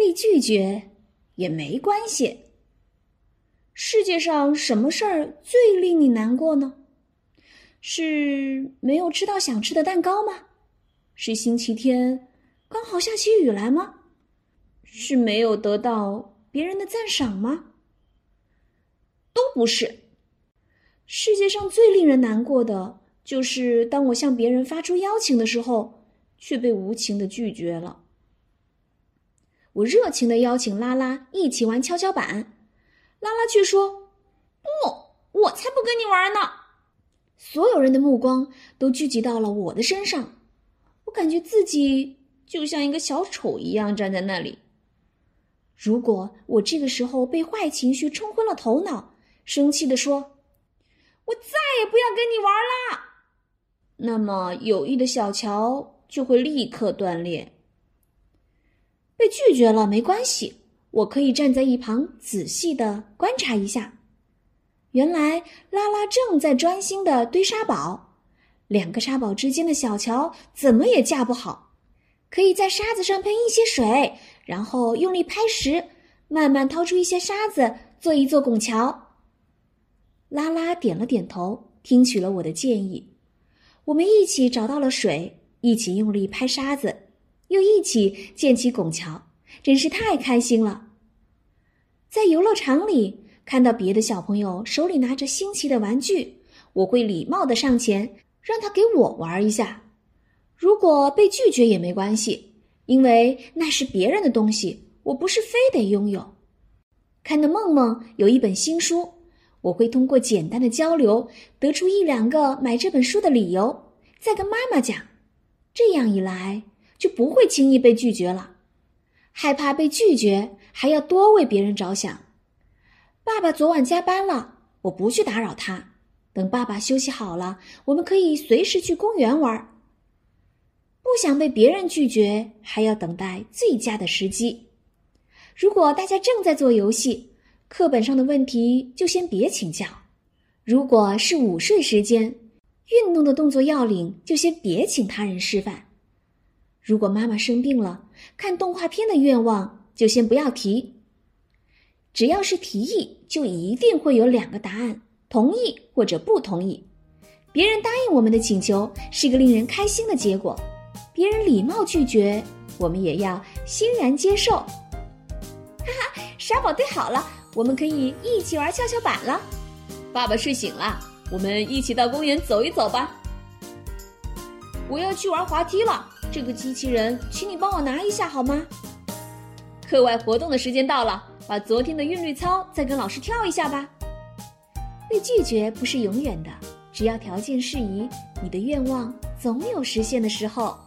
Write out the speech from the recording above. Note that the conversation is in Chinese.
被拒绝也没关系。世界上什么事儿最令你难过呢？是没有吃到想吃的蛋糕吗？是星期天刚好下起雨来吗？是没有得到别人的赞赏吗？都不是。世界上最令人难过的就是，当我向别人发出邀请的时候，却被无情的拒绝了。我热情的邀请拉拉一起玩跷跷板，拉拉却说：“不，我才不跟你玩呢。”所有人的目光都聚集到了我的身上，我感觉自己就像一个小丑一样站在那里。如果我这个时候被坏情绪冲昏了头脑，生气地说：“我再也不要跟你玩啦！”那么友谊的小桥就会立刻断裂。被拒绝了没关系，我可以站在一旁仔细的观察一下。原来拉拉正在专心的堆沙堡，两个沙堡之间的小桥怎么也架不好，可以在沙子上喷一些水。然后用力拍石，慢慢掏出一些沙子，做一座拱桥。拉拉点了点头，听取了我的建议。我们一起找到了水，一起用力拍沙子，又一起建起拱桥，真是太开心了。在游乐场里看到别的小朋友手里拿着新奇的玩具，我会礼貌的上前让他给我玩一下。如果被拒绝也没关系。因为那是别人的东西，我不是非得拥有。看到梦梦有一本新书，我会通过简单的交流得出一两个买这本书的理由，再跟妈妈讲。这样一来就不会轻易被拒绝了。害怕被拒绝，还要多为别人着想。爸爸昨晚加班了，我不去打扰他。等爸爸休息好了，我们可以随时去公园玩。不想被别人拒绝，还要等待最佳的时机。如果大家正在做游戏，课本上的问题就先别请教；如果是午睡时间，运动的动作要领就先别请他人示范；如果妈妈生病了，看动画片的愿望就先不要提。只要是提议，就一定会有两个答案：同意或者不同意。别人答应我们的请求，是个令人开心的结果。别人礼貌拒绝，我们也要欣然接受。哈哈，沙宝对好了，我们可以一起玩跷跷板了。爸爸睡醒了，我们一起到公园走一走吧。我要去玩滑梯了，这个机器人，请你帮我拿一下好吗？课外活动的时间到了，把昨天的韵律操再跟老师跳一下吧。被拒绝不是永远的，只要条件适宜，你的愿望总有实现的时候。